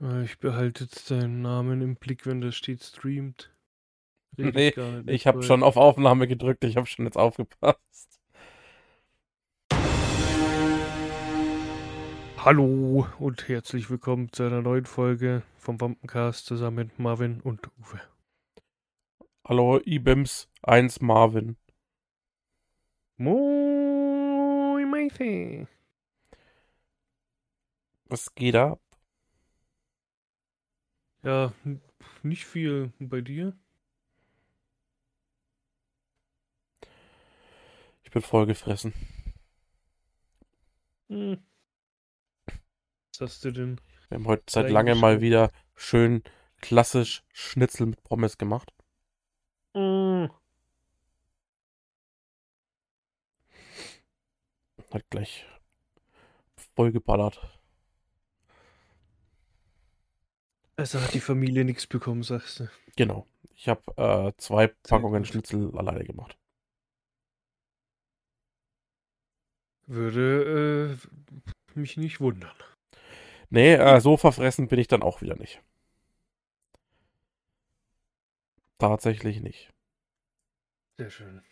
Äh, ich behalte jetzt deinen Namen im Blick, wenn da steht streamt. Rede Nee, nicht Ich habe schon auf Aufnahme gedrückt, ich habe schon jetzt aufgepasst. Hallo und herzlich willkommen zu einer neuen Folge vom Wampencast zusammen mit Marvin und Uwe. Hallo, IBIMS 1 Marvin. Moin, Matey. Was geht ab? Ja, nicht viel bei dir. Ich bin voll gefressen. Hm. Was hast du denn? Wir haben heute seit langem mal wieder schön klassisch Schnitzel mit Pommes gemacht. Hm. Hat gleich voll geballert. Also hat die Familie nichts bekommen, sagst du. Genau. Ich habe äh, zwei Packungen. Schnitzel alleine gemacht. Würde äh, mich nicht wundern. Nee, äh, so verfressen bin ich dann auch wieder nicht. Tatsächlich nicht. Sehr schön.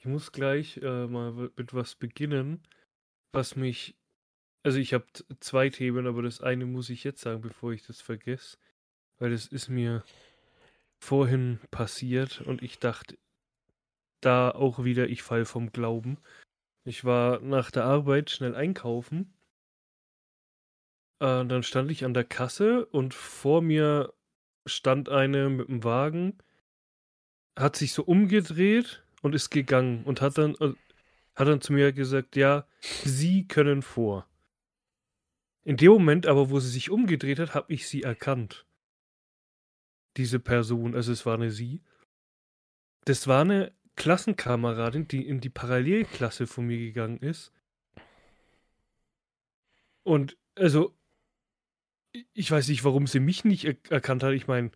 Ich muss gleich äh, mal mit was beginnen, was mich. Also ich habe zwei Themen, aber das eine muss ich jetzt sagen, bevor ich das vergesse. Weil das ist mir vorhin passiert und ich dachte, da auch wieder, ich fall vom Glauben. Ich war nach der Arbeit schnell einkaufen. Äh, dann stand ich an der Kasse und vor mir stand eine mit dem Wagen, hat sich so umgedreht und ist gegangen und hat dann, äh, hat dann zu mir gesagt, ja, Sie können vor. In dem Moment aber, wo sie sich umgedreht hat, habe ich sie erkannt. Diese Person, also es war eine sie. Das war eine Klassenkameradin, die in die Parallelklasse von mir gegangen ist. Und also, ich weiß nicht, warum sie mich nicht er erkannt hat. Ich meine,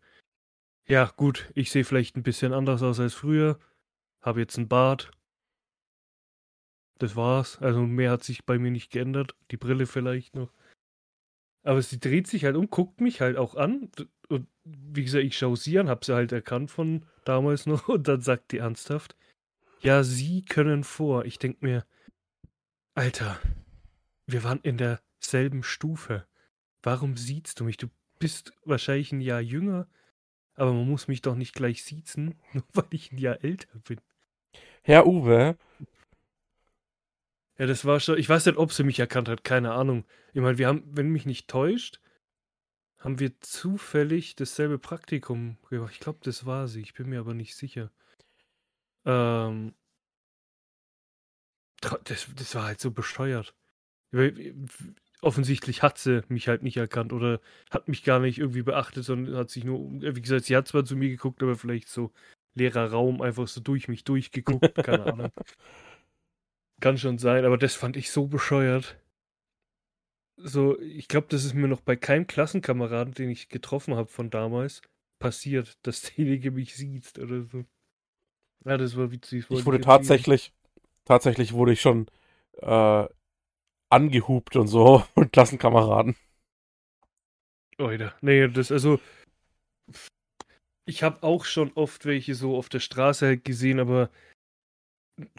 ja, gut, ich sehe vielleicht ein bisschen anders aus als früher. Habe jetzt einen Bart. Das war's. Also mehr hat sich bei mir nicht geändert. Die Brille vielleicht noch. Aber sie dreht sich halt um, guckt mich halt auch an. Und wie gesagt, ich schaue sie an, habe sie halt erkannt von damals noch. Und dann sagt die ernsthaft, ja, sie können vor. Ich denk mir, Alter, wir waren in derselben Stufe. Warum siehst du mich? Du bist wahrscheinlich ein Jahr jünger, aber man muss mich doch nicht gleich siezen, nur weil ich ein Jahr älter bin. Herr Uwe, Ja, das war schon. Ich weiß nicht, ob sie mich erkannt hat, keine Ahnung. Ich meine, wir haben, wenn mich nicht täuscht, haben wir zufällig dasselbe Praktikum gemacht. Ich glaube, das war sie. Ich bin mir aber nicht sicher. Ähm. Das, das war halt so bescheuert. Weil, Offensichtlich hat sie mich halt nicht erkannt oder hat mich gar nicht irgendwie beachtet, sondern hat sich nur, um- wie gesagt, sie hat zwar zu mir geguckt, aber vielleicht so leerer Raum, einfach so durch mich durchgeguckt, keine Ahnung. Kann schon sein, aber das fand ich so bescheuert. So, ich glaube, das ist mir noch bei keinem Klassenkameraden, den ich getroffen habe von damals, passiert, dass derjenige mich sieht oder so. Ja, das war witzig. das ich wurde tatsächlich, tatsächlich wurde ich schon äh, angehupt und so mit Klassenkameraden. Oida. Nee, das, also. Ich habe auch schon oft welche so auf der Straße halt gesehen, aber.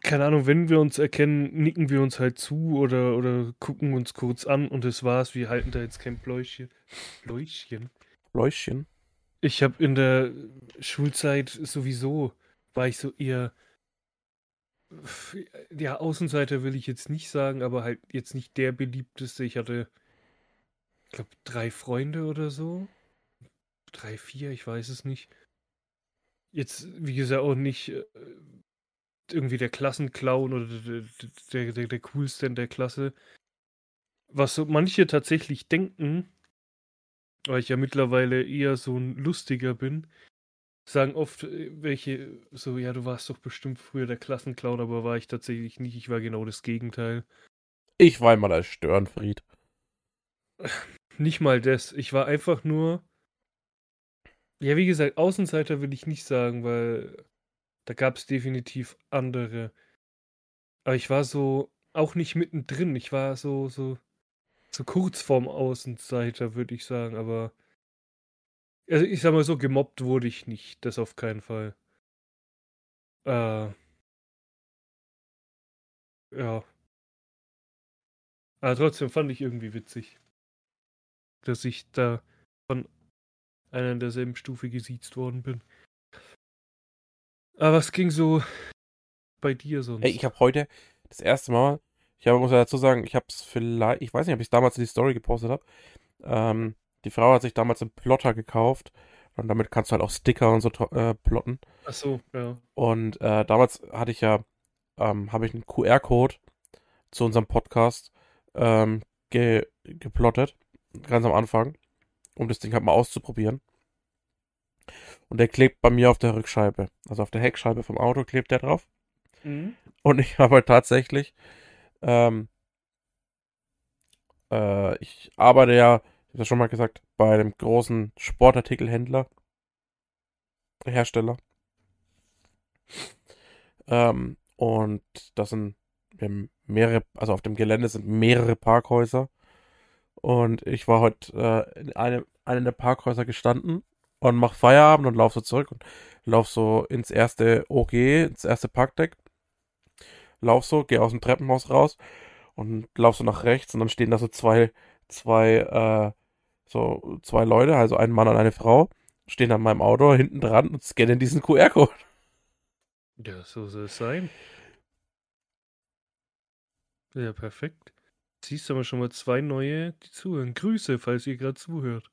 Keine Ahnung, wenn wir uns erkennen, nicken wir uns halt zu oder, oder gucken uns kurz an und das war's. Wir halten da jetzt kein Pläuschchen. Pläuschchen? Läuschen. Ich habe in der Schulzeit sowieso, war ich so eher, ja, Außenseiter will ich jetzt nicht sagen, aber halt jetzt nicht der beliebteste. Ich hatte, ich glaube, drei Freunde oder so. Drei, vier, ich weiß es nicht. Jetzt, wie gesagt, auch nicht äh, irgendwie der Klassenclown oder der, der, der, der coolste in der Klasse. Was so manche tatsächlich denken, weil ich ja mittlerweile eher so ein Lustiger bin, sagen oft äh, welche so, ja, du warst doch bestimmt früher der Klassenclown, aber war ich tatsächlich nicht. Ich war genau das Gegenteil. Ich war einmal als Störenfried. Nicht mal das. Ich war einfach nur. Ja, wie gesagt, Außenseiter will ich nicht sagen, weil da gab es definitiv andere. Aber ich war so auch nicht mittendrin. Ich war so, so so kurz vorm Außenseiter, würde ich sagen, aber also ich sag mal so, gemobbt wurde ich nicht, das auf keinen Fall. Äh, ja. Aber trotzdem fand ich irgendwie witzig, dass ich da von einer in derselben Stufe gesiezt worden bin. Aber was ging so bei dir sonst? Ey, ich habe heute das erste Mal, ich habe, muss ja dazu sagen, ich habe es vielleicht, ich weiß nicht, ob ich es damals in die Story gepostet habe. Ähm, die Frau hat sich damals einen Plotter gekauft und damit kannst du halt auch Sticker und so äh, plotten. Ach so, ja. Und äh, damals hatte ich ja, ähm, habe ich einen QR-Code zu unserem Podcast ähm, ge geplottet, ganz am Anfang, um das Ding halt mal auszuprobieren. Und der klebt bei mir auf der Rückscheibe, also auf der Heckscheibe vom Auto klebt der drauf. Mhm. Und ich habe tatsächlich, ähm, äh, ich arbeite ja, ich habe das schon mal gesagt, bei einem großen Sportartikelhändler, Hersteller. Ähm, und das sind mehrere, also auf dem Gelände sind mehrere Parkhäuser. Und ich war heute äh, in einem, einem der Parkhäuser gestanden und mach Feierabend und lauf so zurück und lauf so ins erste OG, ins erste Parkdeck. Lauf so, geh aus dem Treppenhaus raus und lauf so nach rechts und dann stehen da so zwei, zwei, äh, so zwei Leute, also ein Mann und eine Frau, stehen an meinem Auto hinten dran und scannen diesen QR-Code. Ja, so soll es sein. Ja, perfekt. Siehst du aber schon mal zwei neue, die zuhören. Grüße, falls ihr gerade zuhört.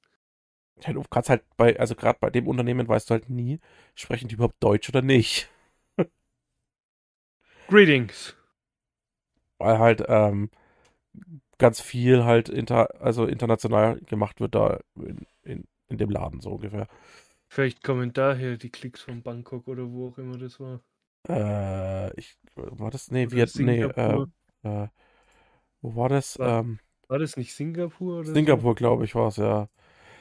Ja, du kannst halt bei, also gerade bei dem Unternehmen weißt du halt nie, sprechen die überhaupt Deutsch oder nicht. Greetings. Weil halt ähm, ganz viel halt inter, also international gemacht wird da in, in, in dem Laden so ungefähr. Vielleicht kommen daher die Klicks von Bangkok oder wo auch immer das war. Äh, ich, war das? Nee, Viet, nee, äh, äh, wo war das? War- Ähm, War das nicht Singapur oder Singapur, glaube ich, war es, ja.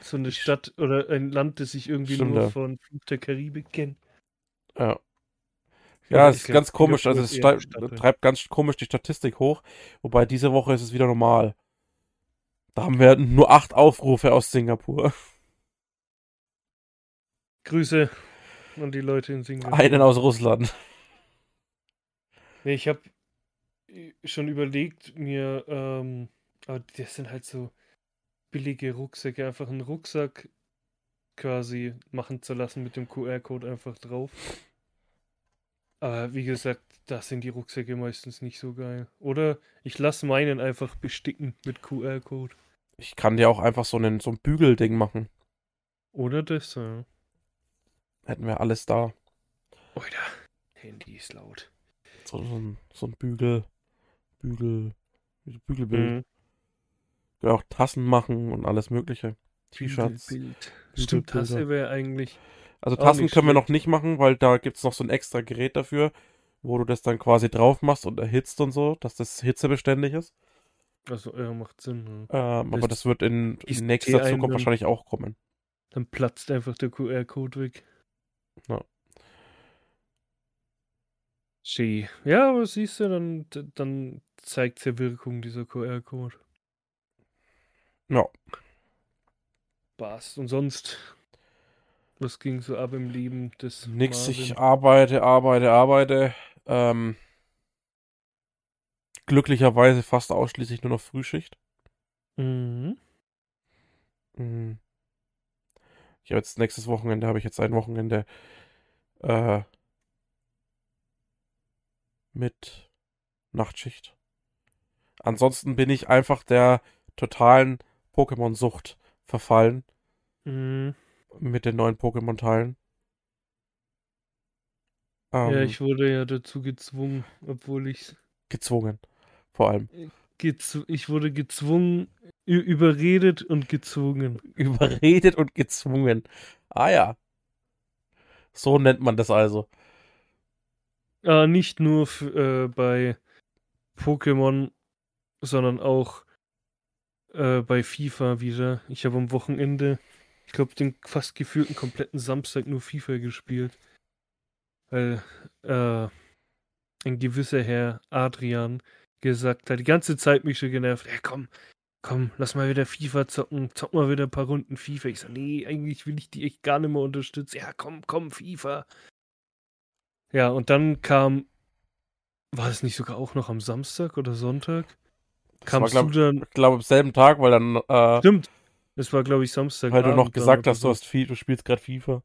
So? Eine Stadt oder ein Land, das ich irgendwie Stimmt, nur ja. von Fluch der Karibik kenne. Ja. Ja, es ist glaub, ganz komisch, also es Stadt, ja. treibt ganz komisch die Statistik hoch, wobei diese Woche ist es wieder normal. Da haben wir nur acht Aufrufe aus Singapur. Grüße an die Leute in Singapur. Einen aus Russland. Nee, ich habe schon überlegt, mir, ähm, aber das sind halt so billige Rucksäcke, einfach einen Rucksack quasi machen zu lassen mit dem QR-Code einfach drauf. Aber wie gesagt, da sind die Rucksäcke meistens nicht so geil. Oder ich lasse meinen einfach besticken mit QR-Code. Ich kann dir auch einfach so, einen, so ein Bügelding machen. Oder das, ja. Hätten wir alles da. Oida, Handy ist laut. So, so, ein, so ein Bügel. Bügel. Bügelbild. Mhm. Auch Tassen machen und alles Mögliche. T-Shirts. Stimmt. Tasse wäre eigentlich. Also Tassen können wir noch nicht machen, weil da gibt es noch so ein extra Gerät dafür, wo du das dann quasi drauf machst und erhitzt und so, dass das hitzebeständig ist. Also, ja, macht Sinn. Ja. Ähm, aber Das wird in, in nächster T1 Zukunft dann. wahrscheinlich auch kommen. Dann platzt einfach der QR-Code weg. Ja. Schee. Ja, aber siehst du, dann, dann zeigt ja Wirkung, dieser QR-Code. Ja. Passt. Und sonst, was ging so ab im Leben des Nix, ich Marvin? arbeite, arbeite, arbeite. Ähm, glücklicherweise fast ausschließlich nur noch Frühschicht. Mhm. Mhm. Ich habe jetzt nächstes Wochenende, habe ich jetzt ein Wochenende äh, mit Nachtschicht. Ansonsten bin ich einfach der totalen Pokémon-Sucht verfallen Mhm. mit den neuen Pokémon-Teilen. Ja, Ähm, ich wurde ja dazu gezwungen, obwohl ich gezwungen, vor allem. gez ich wurde gezwungen, überredet und gezwungen. Überredet und gezwungen. Ah ja. So nennt man das also. Ah, nicht nur äh, bei Pokémon, sondern auch äh, bei FIFA wieder. Ich habe am Wochenende, ich glaube, den fast gefühlten kompletten Samstag nur FIFA gespielt. Weil äh, ein gewisser Herr Adrian gesagt hat, die ganze Zeit mich schon genervt, ey komm, komm, lass mal wieder FIFA zocken, zock mal wieder ein paar Runden FIFA. Ich sag, nee, eigentlich will ich die echt gar nicht mehr unterstützen. Ja, komm, komm, FIFA. Ja, und dann kam, war es nicht sogar auch noch am Samstag oder Sonntag? Das Kamst war, glaub, du dann, Ich glaube, am selben Tag, weil dann, äh, stimmt, das war, glaube ich, Samstag. weil du noch gesagt hast, du, hast viel, du spielst gerade FIFA.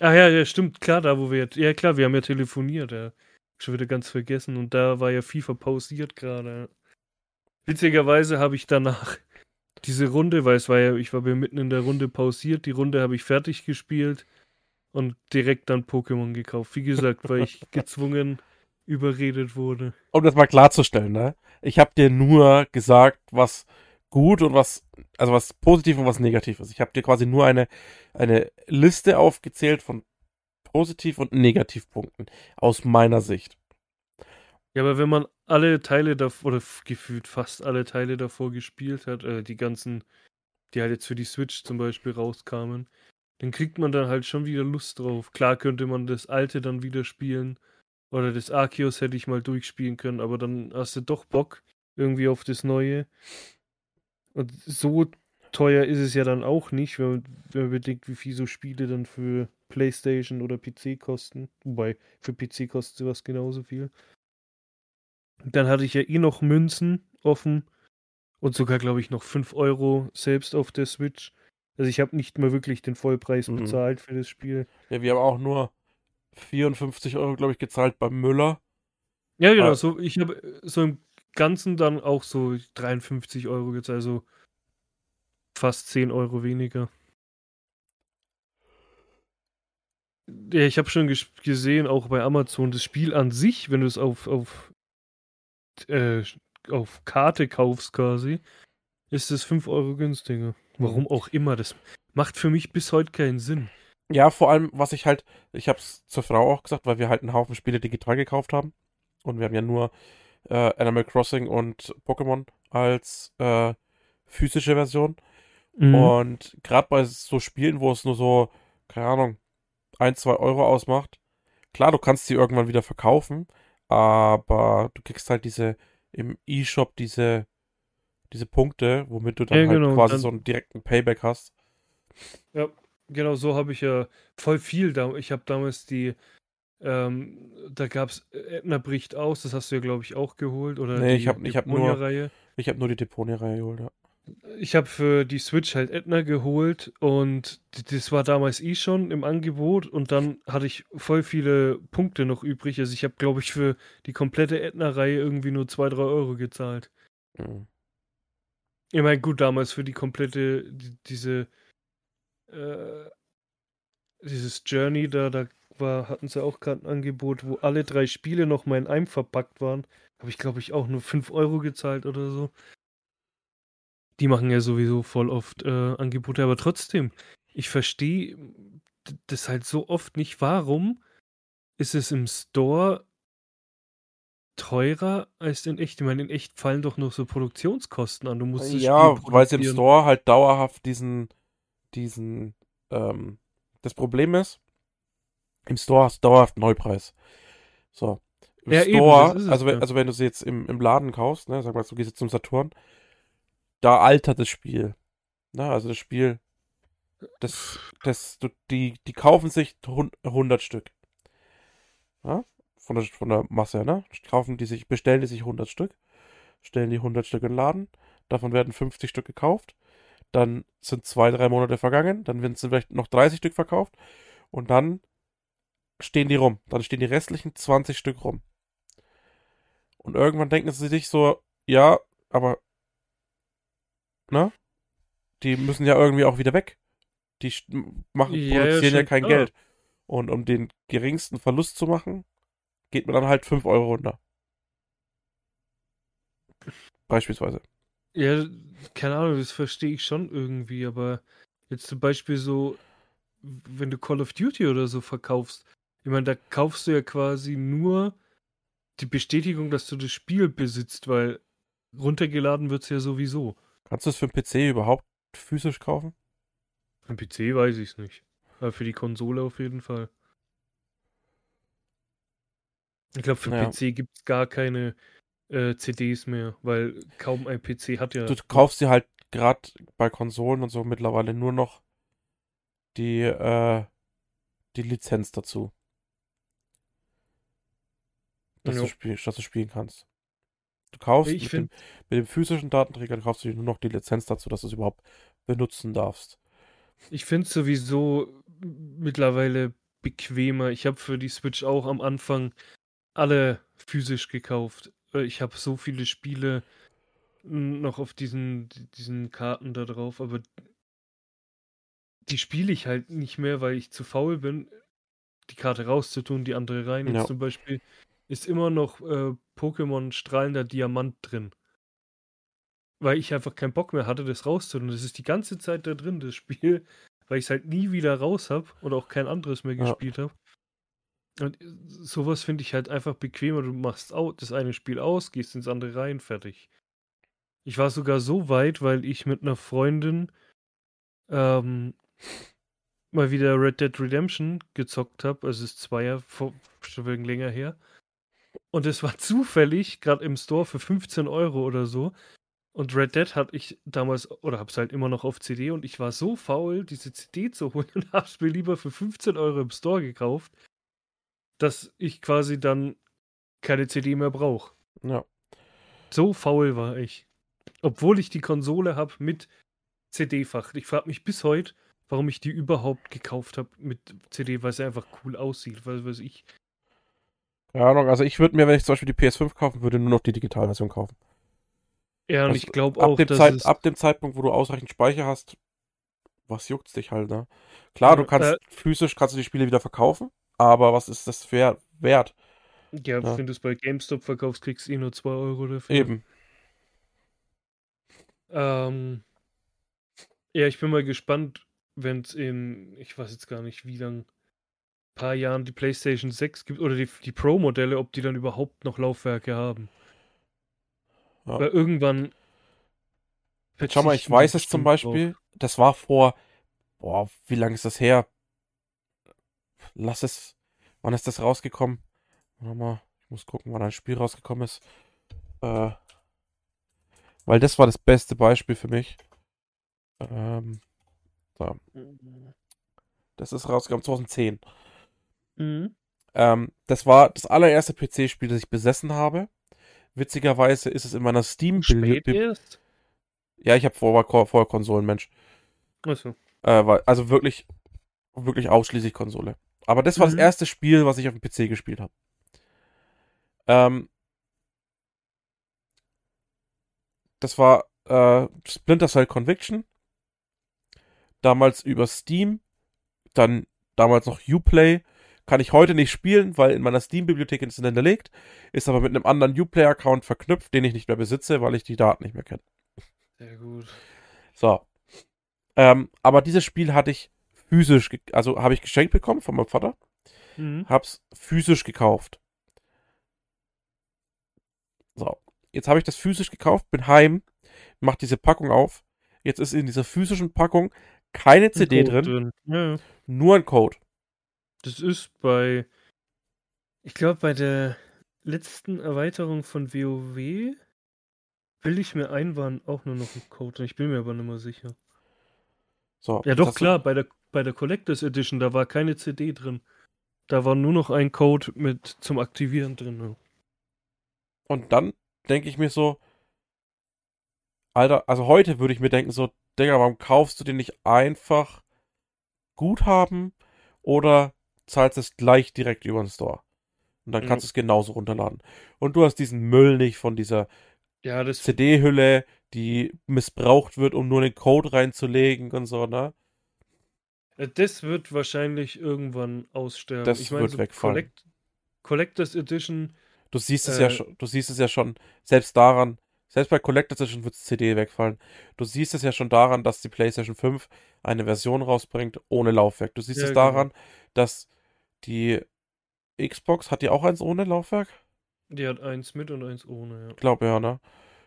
Ah ja, ja, stimmt, klar, da wo wir jetzt, ja klar, wir haben ja telefoniert, ja. Schon wieder ganz vergessen und da war ja FIFA pausiert gerade. Witzigerweise habe ich danach diese Runde, weil es war ja, ich war ja mitten in der Runde pausiert, die Runde habe ich fertig gespielt und direkt dann Pokémon gekauft. Wie gesagt, weil ich gezwungen überredet wurde. Um das mal klarzustellen, ne? Ich habe dir nur gesagt, was gut und was, also was positiv und was negativ ist. Ich habe dir quasi nur eine, eine Liste aufgezählt von Positiv- und Negativpunkten aus meiner Sicht. Ja, aber wenn man alle Teile davor, oder gefühlt fast alle Teile davor gespielt hat, äh, die ganzen, die halt jetzt für die Switch zum Beispiel rauskamen, dann kriegt man dann halt schon wieder Lust drauf. Klar könnte man das alte dann wieder spielen. Oder das Arceus hätte ich mal durchspielen können, aber dann hast du doch Bock irgendwie auf das Neue. Und so teuer ist es ja dann auch nicht, wenn man, wenn man bedenkt, wie viel so Spiele dann für PlayStation oder PC kosten. Wobei, für PC kostet sowas genauso viel. Dann hatte ich ja eh noch Münzen offen und sogar, glaube ich, noch 5 Euro selbst auf der Switch. Also ich habe nicht mal wirklich den Vollpreis Mhm. bezahlt für das Spiel. Ja, wir haben auch nur 54 Euro, glaube ich, gezahlt beim Müller. Ja, genau, Ah. so ich habe so im Ganzen dann auch so 53 Euro gezahlt, also fast 10 Euro weniger. Ja, ich habe schon ges gesehen, auch bei Amazon, das Spiel an sich, wenn du es auf, auf, äh, auf Karte kaufst quasi, ist es 5 Euro günstiger. Warum auch immer, das macht für mich bis heute keinen Sinn. Ja, vor allem, was ich halt, ich habe es zur Frau auch gesagt, weil wir halt einen Haufen Spiele digital gekauft haben. Und wir haben ja nur äh, Animal Crossing und Pokémon als äh, physische Version. Mhm. Und gerade bei so Spielen, wo es nur so, keine Ahnung, ein, zwei Euro ausmacht, klar, du kannst sie irgendwann wieder verkaufen, aber du kriegst halt diese im E-Shop diese, diese Punkte, womit du dann Ja, halt genau, quasi dann- so einen direkten Payback hast. Ja, genau so habe ich ja voll viel da. Ich habe damals die, ähm, da gab es Edna bricht aus, das hast du ja, glaube ich, auch geholt. Oder Nee, ich hab- ich hab nur-. Ich habe nur die Deponia-Reihe geholt, ja. Ich habe für die Switch halt Edna geholt und das war damals eh schon im Angebot und dann hatte ich voll viele Punkte noch übrig. Also ich habe, glaube ich, für die komplette Edna-Reihe irgendwie nur 2, 3 Euro gezahlt. Mhm. Ich meine, gut, damals für die komplette, die, diese, äh, dieses Journey da, da war, hatten sie auch gerade ein Angebot, wo alle drei Spiele noch mal in einem verpackt waren. Habe ich, glaube ich, auch nur 5 Euro gezahlt oder so. Die machen ja sowieso voll oft äh, Angebote, aber trotzdem, ich verstehe das halt so oft nicht. Warum ist es im Store teurer als in echt? Ich meine, in echt fallen doch noch so Produktionskosten an. Du musst Ja, weil sie im. Store halt dauerhaft diesen, diesen, ähm, das Problem ist, im Store hast du dauerhaft Neupreis. So. Im Ja, eben, Store, ist es, also, wenn, ja. also wenn du sie jetzt im, im Laden kaufst, ne, sag mal, du gehst jetzt zum Saturn, da altert das Spiel. Ne, also das Spiel, das, das, du, die, die kaufen sich hun- 100 Stück. Ja? Von der, von der Masse, ne? Kaufen die sich, bestellen die sich 100 Stück, stellen die 100 Stück in den Laden, davon werden 50 Stück gekauft, dann sind zwei, drei Monate vergangen, dann werden vielleicht noch 30 Stück verkauft und dann stehen die rum. Dann stehen die restlichen 20 Stück rum. Und irgendwann denken sie sich so, ja, aber, ne? Die müssen ja irgendwie auch wieder weg. Die machen, Ja, ja, produzieren ja schon kein klar. Geld. Und um den geringsten Verlust zu machen, geht man dann halt 5 Euro runter. Beispielsweise. Ja, keine Ahnung, das verstehe ich schon irgendwie, aber jetzt zum Beispiel so, wenn du Call of Duty oder so verkaufst, ich meine, da kaufst du ja quasi nur die Bestätigung, dass du das Spiel besitzt, weil runtergeladen wird es ja sowieso. Kannst du es für den PC überhaupt physisch kaufen? Am PC weiß ich es nicht. Aber für die Konsole auf jeden Fall. Ich glaube, für Ja. PC gibt es gar keine äh, CDs mehr, weil kaum ein PC hat ja. Du kaufst dir halt gerade bei Konsolen und so mittlerweile nur noch die, äh, die Lizenz dazu. Dass, Jo. du, spiel, dass du spielen kannst. Du kaufst mit, dem, mit dem physischen Datenträger kaufst du nur noch die Lizenz dazu, dass du es überhaupt benutzen darfst. Ich finde es sowieso mittlerweile bequemer. Ich habe für die Switch auch am Anfang alle physisch gekauft. Äh, Ich habe so viele Spiele noch auf diesen, diesen Karten da drauf, aber die spiele ich halt nicht mehr, weil ich zu faul bin, die Karte rauszutun, die andere rein. Ja. Jetzt zum Beispiel ist immer noch äh, Pokémon strahlender Diamant drin. Weil ich einfach keinen Bock mehr hatte, das rauszutun. Das ist die ganze Zeit da drin, das Spiel, weil ich es halt nie wieder raus habe und auch kein anderes mehr Ja. gespielt habe. Und äh, sowas finde ich halt einfach bequemer. Du machst das eine Spiel aus, gehst ins andere rein, fertig. Ich war sogar so weit, weil ich mit einer Freundin ähm, mal wieder Red Dead Redemption gezockt habe. Also es ist zwei Jahre vor, schon länger her. Und es war zufällig gerade im Store für 15 Euro oder so. Und Red Dead hatte ich damals, oder hab's halt immer noch auf CD und ich war so faul, diese CD zu holen und hab's mir lieber für 15 Euro im Store gekauft, dass ich quasi dann keine CD mehr brauche. Ja. So faul war ich. Obwohl ich die Konsole habe mit CD-Fach. Ich frage mich bis heute, warum ich die überhaupt gekauft habe mit CD, weil sie einfach cool aussieht. Weil weiß ich. Keine Ahnung, also ich würde mir, wenn ich zum Beispiel die PS5 kaufen würde, nur noch die Digitalversion kaufen. Ja, und Also ich glaube auch, dem, dass Zeit, es, ab dem Zeitpunkt, wo du ausreichend Speicher hast, was juckt's dich halt, ne? Klar, du Ja, kannst äh, physisch kannst du die Spiele wieder verkaufen, aber was ist das wer- wert? ja, ja. wenn du es bei GameStop verkaufst, kriegst du eh nur 2 Euro dafür. Eben. Ähm, ja, ich bin mal gespannt, wenn es in, ich weiß jetzt gar nicht, wie lang, paar Jahren die PlayStation 6 gibt oder die, die Pro-Modelle, ob die dann überhaupt noch Laufwerke haben. Ja. Weil irgendwann. Schau mal, ich weiß es zum bestimmt drauf. Beispiel, das war vor, boah, wie lange ist das her? Lass es, wann ist das rausgekommen? Warte mal, ich muss gucken, wann ein Spiel rausgekommen ist. Äh, weil das war das beste Beispiel für mich. Ähm, so, das ist rausgekommen 2010. Mhm. Ähm, das war das allererste PC-Spiel, das ich besessen habe. Witzigerweise ist es in meiner steam erst? Ja, ich habe vorher, vorher Konsolenmensch. Achso. Äh, also wirklich, wirklich ausschließlich Konsole. Aber das war Mhm. das erste Spiel, was ich auf dem PC gespielt habe. Ähm, das war äh, Splinter Cell Conviction. Damals über Steam. Dann damals noch Uplay. Kann ich heute nicht spielen, weil in meiner Steam-Bibliothek ist es hinterlegt. Ist aber mit einem anderen Uplay-Account verknüpft, den ich nicht mehr besitze, weil ich die Daten nicht mehr kenne. Sehr gut. So. Ähm, aber dieses Spiel hatte ich physisch, also habe ich geschenkt bekommen von meinem Vater, Mhm. hab's physisch gekauft. So. Jetzt habe ich das physisch gekauft, bin heim, mach diese Packung auf. Jetzt ist in dieser physischen Packung keine CD Code drin, Ja, ja. nur ein Code. Das ist bei. Ich glaube, bei der letzten Erweiterung von WoW will ich mir einwahlen auch nur noch ein Code. Ich bin mir aber nicht mehr sicher. So. Ja, doch, klar, bei der, bei der Collectors Edition, da war keine CD drin. Da war nur noch ein Code mit zum Aktivieren drin. Und dann denke ich mir so, Alter, also heute würde ich mir denken so, Digga, warum kaufst du den nicht einfach Guthaben oder zahlst es gleich direkt über den Store? Und dann Mhm. kannst du es genauso runterladen. Und du hast diesen Müll nicht von dieser Ja. CD-Hülle, die missbraucht wird, um nur den Code reinzulegen und so, ne? Äh, Das wird wahrscheinlich irgendwann aussterben. Das ich meine, wird so wegfallen. Collect Collectors Edition, Du siehst es Äh, ja schon, du siehst es ja schon, selbst daran, selbst bei Collector's Edition wird CD wegfallen. Du siehst es ja schon daran, dass die PlayStation 5 eine Version rausbringt ohne Laufwerk. Du siehst Ja, es genau. daran, dass die Xbox hat die auch eins ohne Laufwerk? die hat eins mit und eins ohne, ja. Ich glaube ja, ne?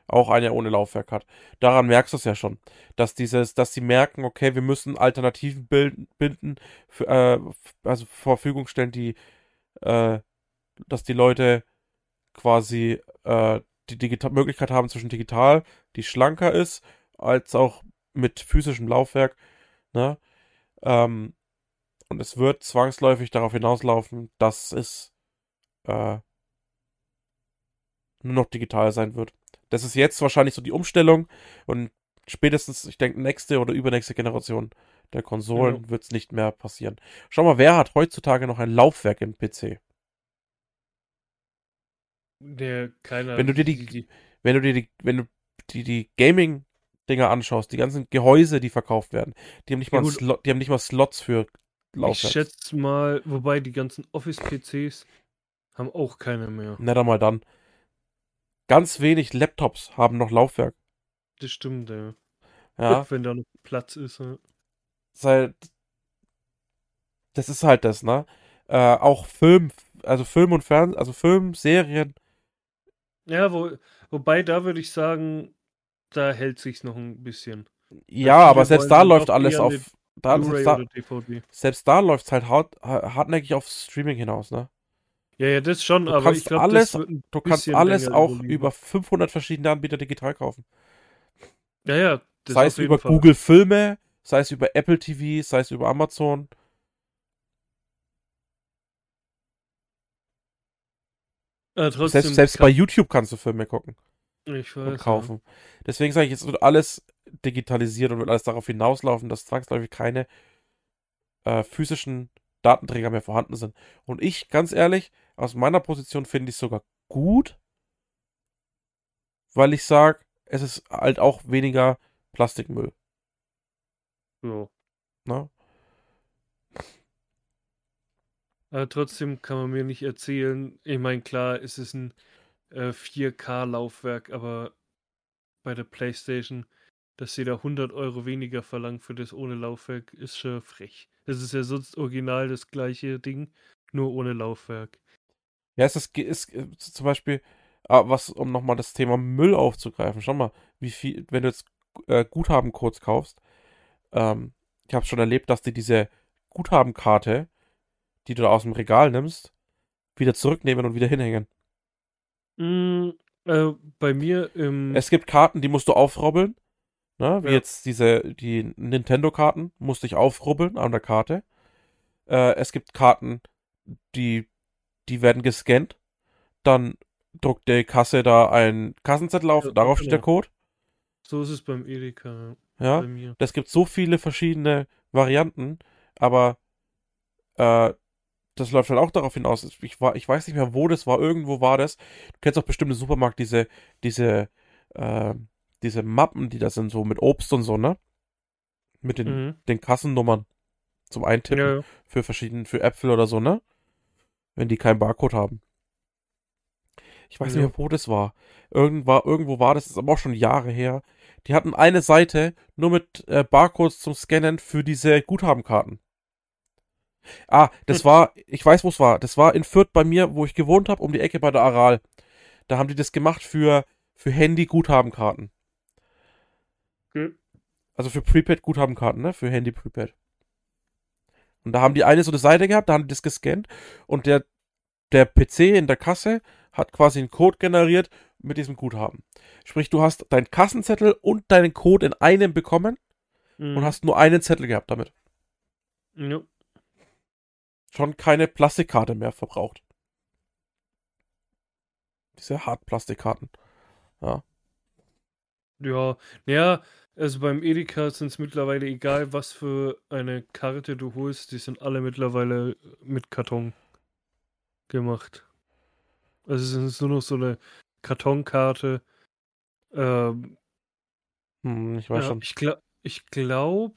Auch eine ohne Laufwerk hat. Daran merkst du es ja schon, dass dieses, dass sie merken, okay, wir müssen Alternativen bilden, binden, für, äh, also Verfügung stellen, die, äh, dass die Leute quasi äh, die Digita Möglichkeit haben zwischen digital, die schlanker ist, als auch mit physischem Laufwerk. Ne? Ähm, und es wird zwangsläufig darauf hinauslaufen, dass es äh, nur noch digital sein wird. Das ist jetzt wahrscheinlich so die Umstellung und spätestens, ich denke, nächste oder übernächste Generation der Konsolen Ja. wird es nicht mehr passieren. Schau mal, wer hat heutzutage noch ein Laufwerk im PC? Der keiner. Wenn du dir die- Wenn du dir die, wenn du die, die Gaming-Dinger anschaust, die ganzen Gehäuse, die verkauft werden, die haben nicht Ja, mal. Slot, die haben nicht mal Slots für ich Laufwerk. schätze mal, wobei die ganzen Office-PCs haben auch keine mehr. Nicht einmal dann. Ganz wenig Laptops haben noch Laufwerk. Das stimmt, ja. Ja, Wenn da noch Platz ist. Ja. seit das ist halt das, ne? Äh, auch Film, also Film und Fernsehen, also Film, Serien, Ja, wo, wobei da würde ich sagen, da hält sich's noch ein bisschen. ja, viele aber selbst da läuft alles auf, da, selbst da, selbst da läuft's halt hart, ha- hartnäckig auf Streaming hinaus, ne? Ja, ja, das schon, Du aber kannst ich glaube, alles- Du kannst alles auch überleben. über 500 verschiedene Anbieter digital kaufen. Ja, ja. sei es über Fall. Google Filme, sei es über Apple TV, sei es über Amazon. Äh, trotzdem Selbst, selbst bei YouTube kannst du Filme gucken ich und weiß, kaufen. Deswegen sage ich, jetzt wird alles digitalisiert und wird alles darauf hinauslaufen, dass zwangsläufig keine äh, physischen Datenträger mehr vorhanden sind. Und ich, ganz ehrlich, aus meiner Position finde ich es sogar gut, weil ich sage, es ist halt auch weniger Plastikmüll. Ja. ja. Ne? Aber trotzdem kann man mir nicht erzählen, ich meine, klar, es ist ein äh, 4K-Laufwerk, aber bei der PlayStation, dass sie da 100 Euro weniger verlangen für das ohne Laufwerk, ist schon frech. Es ist ja sonst original das gleiche Ding, nur ohne Laufwerk. Ja, es ist, ist äh, zum Beispiel, ah, was, um nochmal das Thema Müll aufzugreifen. Schau mal, wie viel, wenn du jetzt äh, Guthabencodes kaufst, ähm, ich habe schon erlebt, dass die diese Guthabenkarte, die du da aus dem Regal nimmst, wieder zurücknehmen und wieder hinhängen. Mm, äh, bei mir im. Es gibt Karten, die musst du aufrobbeln. Ne? Wie Ja. jetzt diese, die Nintendo-Karten, musst du dich aufrubbeln an der Karte. Äh, es gibt Karten, die, die werden gescannt. Dann druckt die Kasse da einen Kassenzettel auf, Ja, darauf steht der genau. Code. so ist es beim Edeka, ja, bei mir. es gibt so viele verschiedene Varianten, aber äh, das läuft halt auch darauf hinaus. Ich, war, ich weiß nicht mehr, wo das war. Irgendwo war das. Du kennst auch bestimmt im Supermarkt diese, diese, äh, diese Mappen, die da sind, so mit Obst und so, ne? Mit den, Mhm. den Kassennummern zum Eintippen Ja, ja. für verschiedene, für Äpfel oder so, ne? Wenn die keinen Barcode haben. Ich weiß Ja. nicht wo das war. Irgendwo, irgendwo war das, das ist aber auch schon Jahre her. Die hatten eine Seite nur mit äh, Barcodes zum Scannen für diese Guthabenkarten. Ah, das war, ich weiß, wo es war. Das war in Fürth bei mir, wo ich gewohnt habe, um die Ecke bei der Aral. Da haben die das gemacht für, für Handy-Guthabenkarten. Okay. Also für Prepaid-Guthabenkarten, ne? Für Handy-Prepaid. Und da haben die eine so eine Seite gehabt, da haben die das gescannt und der, der PC in der Kasse hat quasi einen Code generiert mit diesem Guthaben. Sprich, du hast deinen Kassenzettel und deinen Code in einem bekommen Mhm. und hast nur einen Zettel gehabt damit. Ja. Schon keine Plastikkarte mehr verbraucht. Diese Hartplastikkarten. Ja, ja, also beim Edeka sind es mittlerweile egal, was für eine Karte du holst, die sind alle mittlerweile mit Karton gemacht. Also es ist nur noch so eine Kartonkarte. Ähm, Hm, ich weiß ja, schon. ich glaube, ich glaube,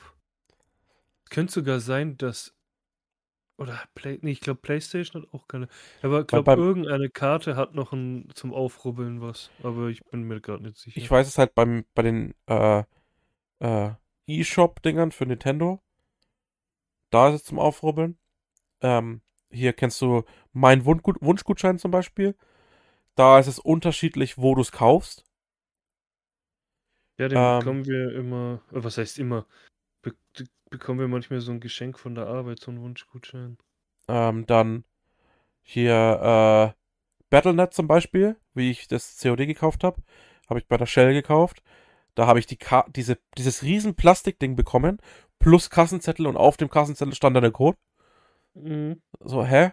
könnte sogar sein, dass oder Play, nee, ich glaube PlayStation hat auch keine. Aber ich glaube, irgendeine Karte hat noch ein zum Aufrubbeln was. Aber ich bin mir gerade nicht sicher. Ich weiß es halt beim, bei den äh, äh, E-Shop-Dingern für Nintendo. Da ist es zum Aufrubbeln. Ähm, hier kennst du meinen Wunschgut Wunschgutschein zum Beispiel. Da ist es unterschiedlich, wo du es kaufst. Ja, den Ähm, bekommen wir immer, äh, was heißt immer, be bekommen wir manchmal so ein Geschenk von der Arbeit, so einen Wunschgutschein. Ähm, dann hier äh, Battlenet zum Beispiel, wie ich das COD gekauft habe, habe ich bei der Shell gekauft. Da habe ich die Ka diese, dieses riesen Plastikding bekommen, plus Kassenzettel und auf dem Kassenzettel stand dann der Code. Mhm. So, hä?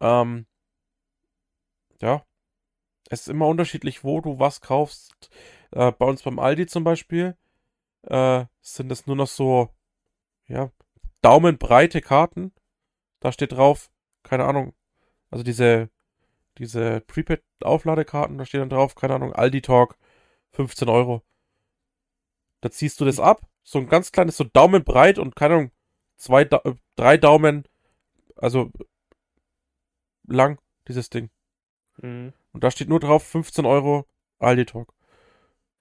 Ähm, ja. Es ist immer unterschiedlich, wo du was kaufst. Äh, bei uns beim Aldi zum Beispiel äh, sind es nur noch so, ja, daumenbreite Karten. Da steht drauf, keine Ahnung, also diese, diese Prepaid-Aufladekarten, da steht dann drauf, keine Ahnung, Aldi Talk, 15 Euro. Da ziehst du das ab, so ein ganz kleines, so daumenbreit und keine Ahnung, zwei, da drei Daumen, also lang, dieses Ding. Mhm. Und da steht nur drauf 15 Euro Aldi Talk.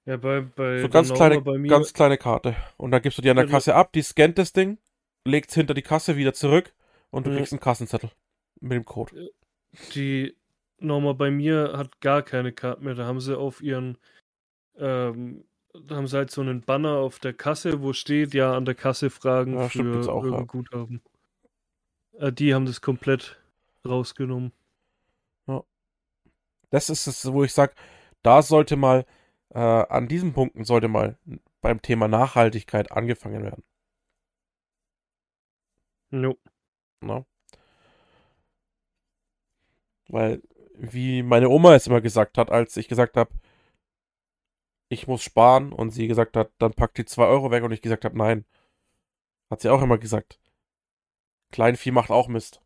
Ja, bei, bei So ganz kleine, bei mir, ganz kleine Karte. Und dann gibst du die an der Also- Kasse ab, die scannt das Ding, legt's hinter die Kasse wieder zurück und du Ja. kriegst einen Kassenzettel mit dem Code. die Norma bei mir hat gar keine Karten mehr. Da haben sie auf ihren, ähm, da haben sie halt so einen Banner auf der Kasse, wo steht, ja, an der Kasse fragen Ja, stimmt, für auch, ja. Guthaben. Äh, die haben das komplett rausgenommen. Das ist es, wo ich sage, da sollte mal, äh, an diesen Punkten sollte mal beim Thema Nachhaltigkeit angefangen werden. No. Ne? Weil, wie meine Oma es immer gesagt hat, als ich gesagt habe, ich muss sparen und sie gesagt hat, dann packt die 2 Euro weg und ich gesagt habe, nein. Hat sie auch immer gesagt. Kleinvieh macht auch Mist.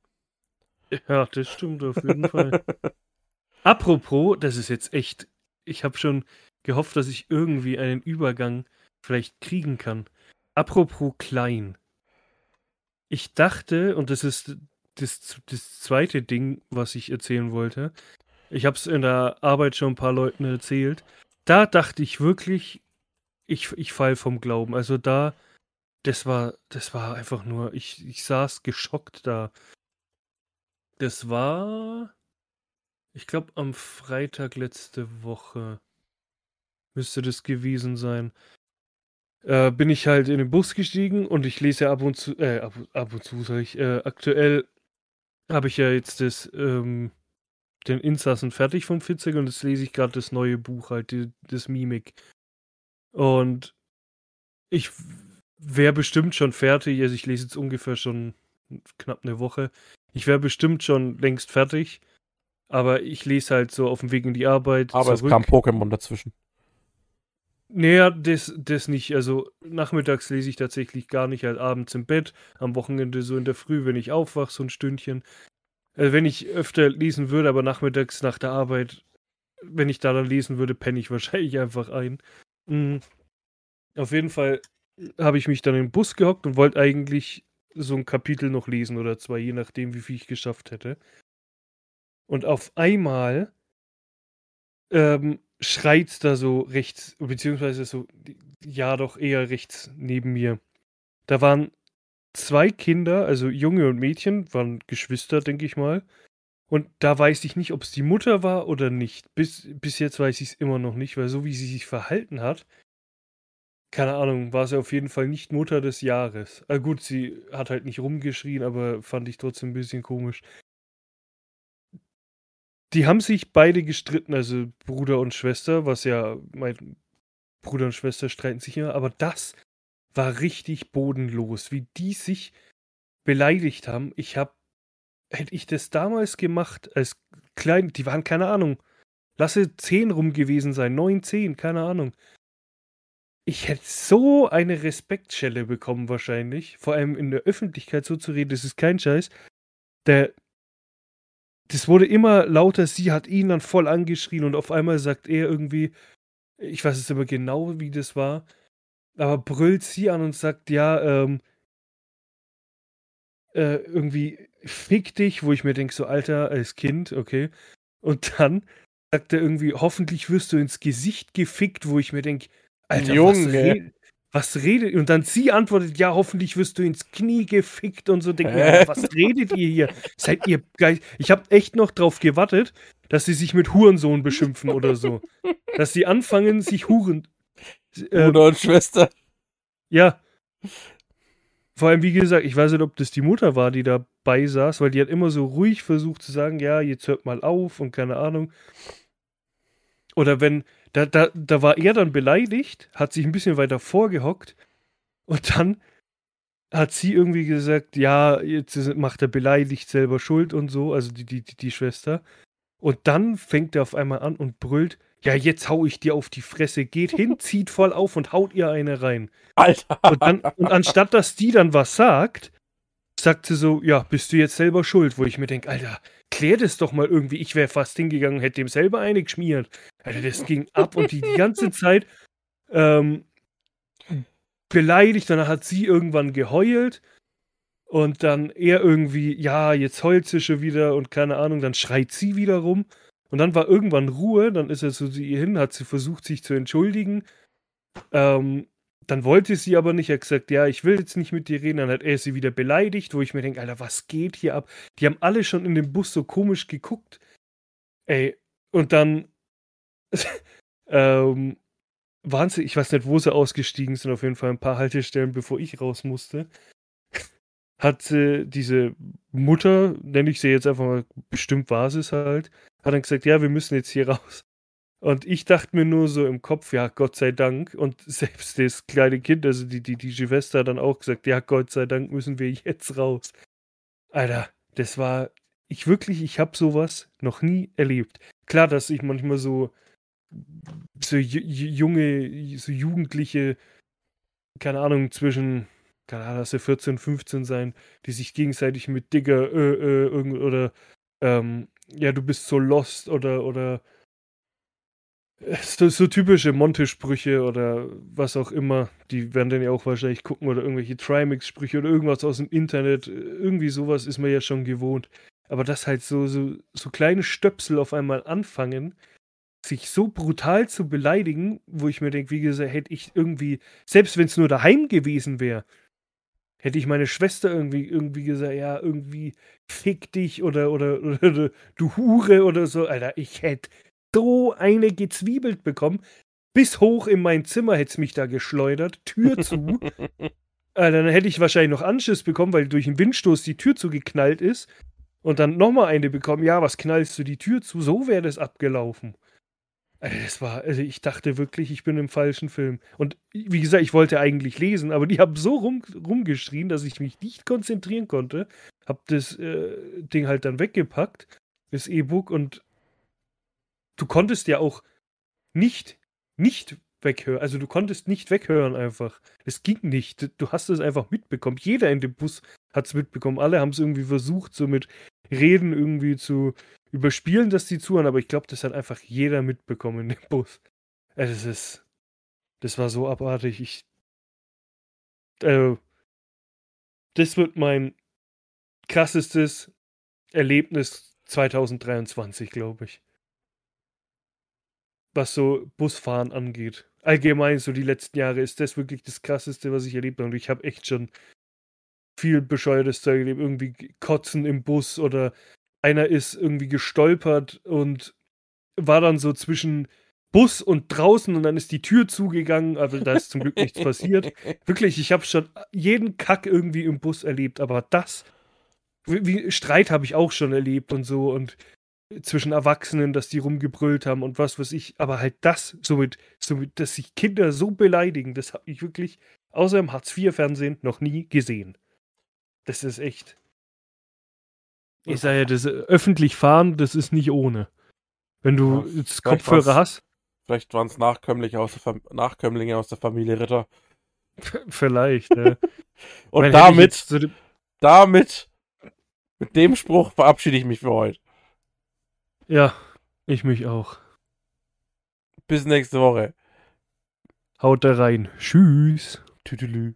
Ja, das stimmt auf jeden Fall. Apropos, das ist jetzt echt, ich habe schon gehofft, dass ich irgendwie einen Übergang vielleicht kriegen kann. Apropos klein. Ich dachte, und das ist das, das zweite Ding, was ich erzählen wollte. Ich habe es in der Arbeit schon ein paar Leuten erzählt. Da dachte ich wirklich, ich, ich fall vom Glauben. Also da, das war, das war einfach nur, ich, ich saß geschockt da. Das war, ich glaube, am Freitag letzte Woche müsste das gewesen sein. Äh, bin ich halt in den Bus gestiegen und ich lese ab und zu, äh, ab, ab und zu sage ich, äh, aktuell habe ich ja jetzt das, ähm, den Insassen fertig vom Fitzek und jetzt lese ich gerade das neue Buch, halt, die, das Mimik. Und ich wäre bestimmt schon fertig, also ich lese jetzt ungefähr schon knapp eine Woche. Ich wäre bestimmt schon längst fertig, aber ich lese halt so auf dem Weg in die Arbeit. Aber es kam Pokémon dazwischen. Naja, das, das nicht. Also nachmittags lese ich tatsächlich gar nicht, halt abends im Bett, am Wochenende so in der Früh, wenn ich aufwache, so ein Stündchen. Also wenn ich öfter lesen würde, aber nachmittags nach der Arbeit, wenn ich da dann lesen würde, penne ich wahrscheinlich einfach ein. Mhm. Auf jeden Fall habe ich mich dann den Bus gehockt und wollte eigentlich so ein Kapitel noch lesen oder zwei, je nachdem, wie viel ich geschafft hätte. Und auf einmal ähm, schreit da so rechts, beziehungsweise so, ja, doch eher rechts neben mir. Da waren zwei Kinder, also Junge und Mädchen, waren Geschwister, denke ich mal. Und da weiß ich nicht, ob es die Mutter war oder nicht. Bis, bis jetzt weiß ich es immer noch nicht, weil so wie sie sich verhalten hat, keine Ahnung, war sie auf jeden Fall nicht Mutter des Jahres. Ah, gut, sie hat halt nicht rumgeschrien, aber fand ich trotzdem ein bisschen komisch. Die haben sich beide gestritten, also Bruder und Schwester, was ja, mein Bruder und Schwester streiten sich immer, aber das war richtig bodenlos, wie die sich beleidigt haben. Ich hab, hätte ich das damals gemacht, als klein, die waren keine Ahnung, lasse zehn rum gewesen sein, neun, zehn, keine Ahnung. Ich hätte so eine Respektschelle bekommen wahrscheinlich, vor allem in der Öffentlichkeit so zu reden, das ist kein Scheiß. Der, das wurde immer lauter, sie hat ihn dann voll angeschrien und auf einmal sagt er irgendwie, ich weiß es immer genau, wie das war, aber brüllt sie an und sagt, ja, ähm, äh, irgendwie, fick dich, wo ich mir denke, so, Alter, als Kind, okay. Und dann sagt er irgendwie, hoffentlich wirst du ins Gesicht gefickt, wo ich mir denke, Alter, Junge. Was, red, was redet Und dann sie antwortet, ja, hoffentlich wirst du ins Knie gefickt und so. Denk mir, was redet ihr hier? Seid ihr geil? Ich habe echt noch drauf gewartet, dass sie sich mit Hurensohn beschimpfen oder so. Dass sie anfangen, sich Huren. Bruder und Schwester. ja. Vor allem, wie gesagt, ich weiß nicht, ob das die Mutter war, die da beisaß, weil die hat immer so ruhig versucht zu sagen, ja, jetzt hört mal auf und keine Ahnung. Oder wenn, da, da, da war er dann beleidigt, hat sich ein bisschen weiter vorgehockt und dann hat sie irgendwie gesagt, ja, jetzt macht er beleidigt selber Schuld und so, also die, die, die, Schwester. Und dann fängt er auf einmal an und brüllt, ja, jetzt hau ich dir auf die Fresse, geht hin, zieht voll auf und haut ihr eine rein. Alter! Und, dann, und anstatt dass die dann was sagt, sagt sie so, ja, bist du jetzt selber schuld, wo ich mir denke, Alter, klär das doch mal irgendwie. Ich wäre fast hingegangen, hätte dem selber eine geschmiert. Alter, das ging ab und die, die ganze Zeit ähm, beleidigt. Dann hat sie irgendwann geheult. Und dann er irgendwie, ja, jetzt heult sie schon wieder und keine Ahnung, dann schreit sie wieder rum. Und dann war irgendwann Ruhe, dann ist er zu ihr hin, hat sie versucht, sich zu entschuldigen. Ähm, dann wollte sie aber nicht. Er hat gesagt, ja, ich will jetzt nicht mit dir reden. Dann hat er sie wieder beleidigt, wo ich mir denke, Alter, was geht hier ab? Die haben alle schon in dem Bus so komisch geguckt. Ey, und dann ähm, waren sie, ich weiß nicht, wo sie ausgestiegen sind, auf jeden Fall ein paar Haltestellen, bevor ich raus musste. Hat sie diese Mutter, nenne ich sie jetzt einfach mal, bestimmt war es halt, hat dann gesagt, ja, wir müssen jetzt hier raus. Und ich dachte mir nur so im Kopf, ja, Gott sei Dank. Und selbst das kleine Kind, also die, die, die Schwester hat dann auch gesagt, ja, Gott sei Dank müssen wir jetzt raus. Alter, das war, ich wirklich, ich habe sowas noch nie erlebt. Klar, dass ich manchmal so, so junge, so Jugendliche, keine Ahnung, zwischen, keine Ahnung, lass 14, 15 sein, die sich gegenseitig mit Digger, äh, äh, oder, ähm, ja, du bist so lost oder, oder, so, so typische Monte-Sprüche oder was auch immer, die werden dann ja auch wahrscheinlich gucken oder irgendwelche Trimax-Sprüche oder irgendwas aus dem Internet. Irgendwie sowas ist man ja schon gewohnt. Aber dass halt so, so, so kleine Stöpsel auf einmal anfangen, sich so brutal zu beleidigen, wo ich mir denke, wie gesagt, hätte ich irgendwie, selbst wenn es nur daheim gewesen wäre, hätte ich meine Schwester irgendwie, irgendwie gesagt, ja, irgendwie fick dich oder, oder, oder, oder du Hure oder so, Alter, ich hätte so eine gezwiebelt bekommen. Bis hoch in mein Zimmer hätte es mich da geschleudert, Tür zu. äh, dann hätte ich wahrscheinlich noch Anschiss bekommen, weil durch einen Windstoß die Tür zugeknallt ist. Und dann nochmal eine bekommen, ja, was knallst du die Tür zu? So wäre das abgelaufen. Also das war, also ich dachte wirklich, ich bin im falschen Film. Und wie gesagt, ich wollte eigentlich lesen, aber die haben so rum, rumgeschrien, dass ich mich nicht konzentrieren konnte. Hab das äh, Ding halt dann weggepackt, das E-Book, und du konntest ja auch nicht, nicht weghören. Also du konntest nicht weghören einfach. Es ging nicht. Du hast es einfach mitbekommen. Jeder in dem Bus hat es mitbekommen. Alle haben es irgendwie versucht, so mit Reden irgendwie zu überspielen, dass die zuhören. Aber ich glaube, das hat einfach jeder mitbekommen in dem Bus. Also das ist, das war so abartig. Ich, äh, das wird mein krassestes Erlebnis 2023, glaube ich was so Busfahren angeht. Allgemein, so die letzten Jahre ist das wirklich das Krasseste, was ich erlebt habe. Und ich habe echt schon viel bescheuertes Zeug erlebt. Irgendwie Kotzen im Bus oder einer ist irgendwie gestolpert und war dann so zwischen Bus und draußen und dann ist die Tür zugegangen. Also da ist zum Glück nichts passiert. Wirklich, ich habe schon jeden Kack irgendwie im Bus erlebt, aber das, wie, Streit habe ich auch schon erlebt und so und zwischen Erwachsenen, dass die rumgebrüllt haben und was weiß ich. Aber halt das, somit, somit dass sich Kinder so beleidigen, das habe ich wirklich außer im Hartz-IV-Fernsehen noch nie gesehen. Das ist echt. Ich sage ja, das öffentlich fahren, das ist nicht ohne. Wenn du ja, jetzt Kopfhörer hast. Vielleicht waren es Nachkömmlinge aus, der Nachkömmlinge aus der Familie Ritter. vielleicht, ja. Und damit, so damit, mit dem Spruch verabschiede ich mich für heute. Ja, ich mich auch. Bis nächste Woche. Haut da rein. Tschüss. Tüdelü.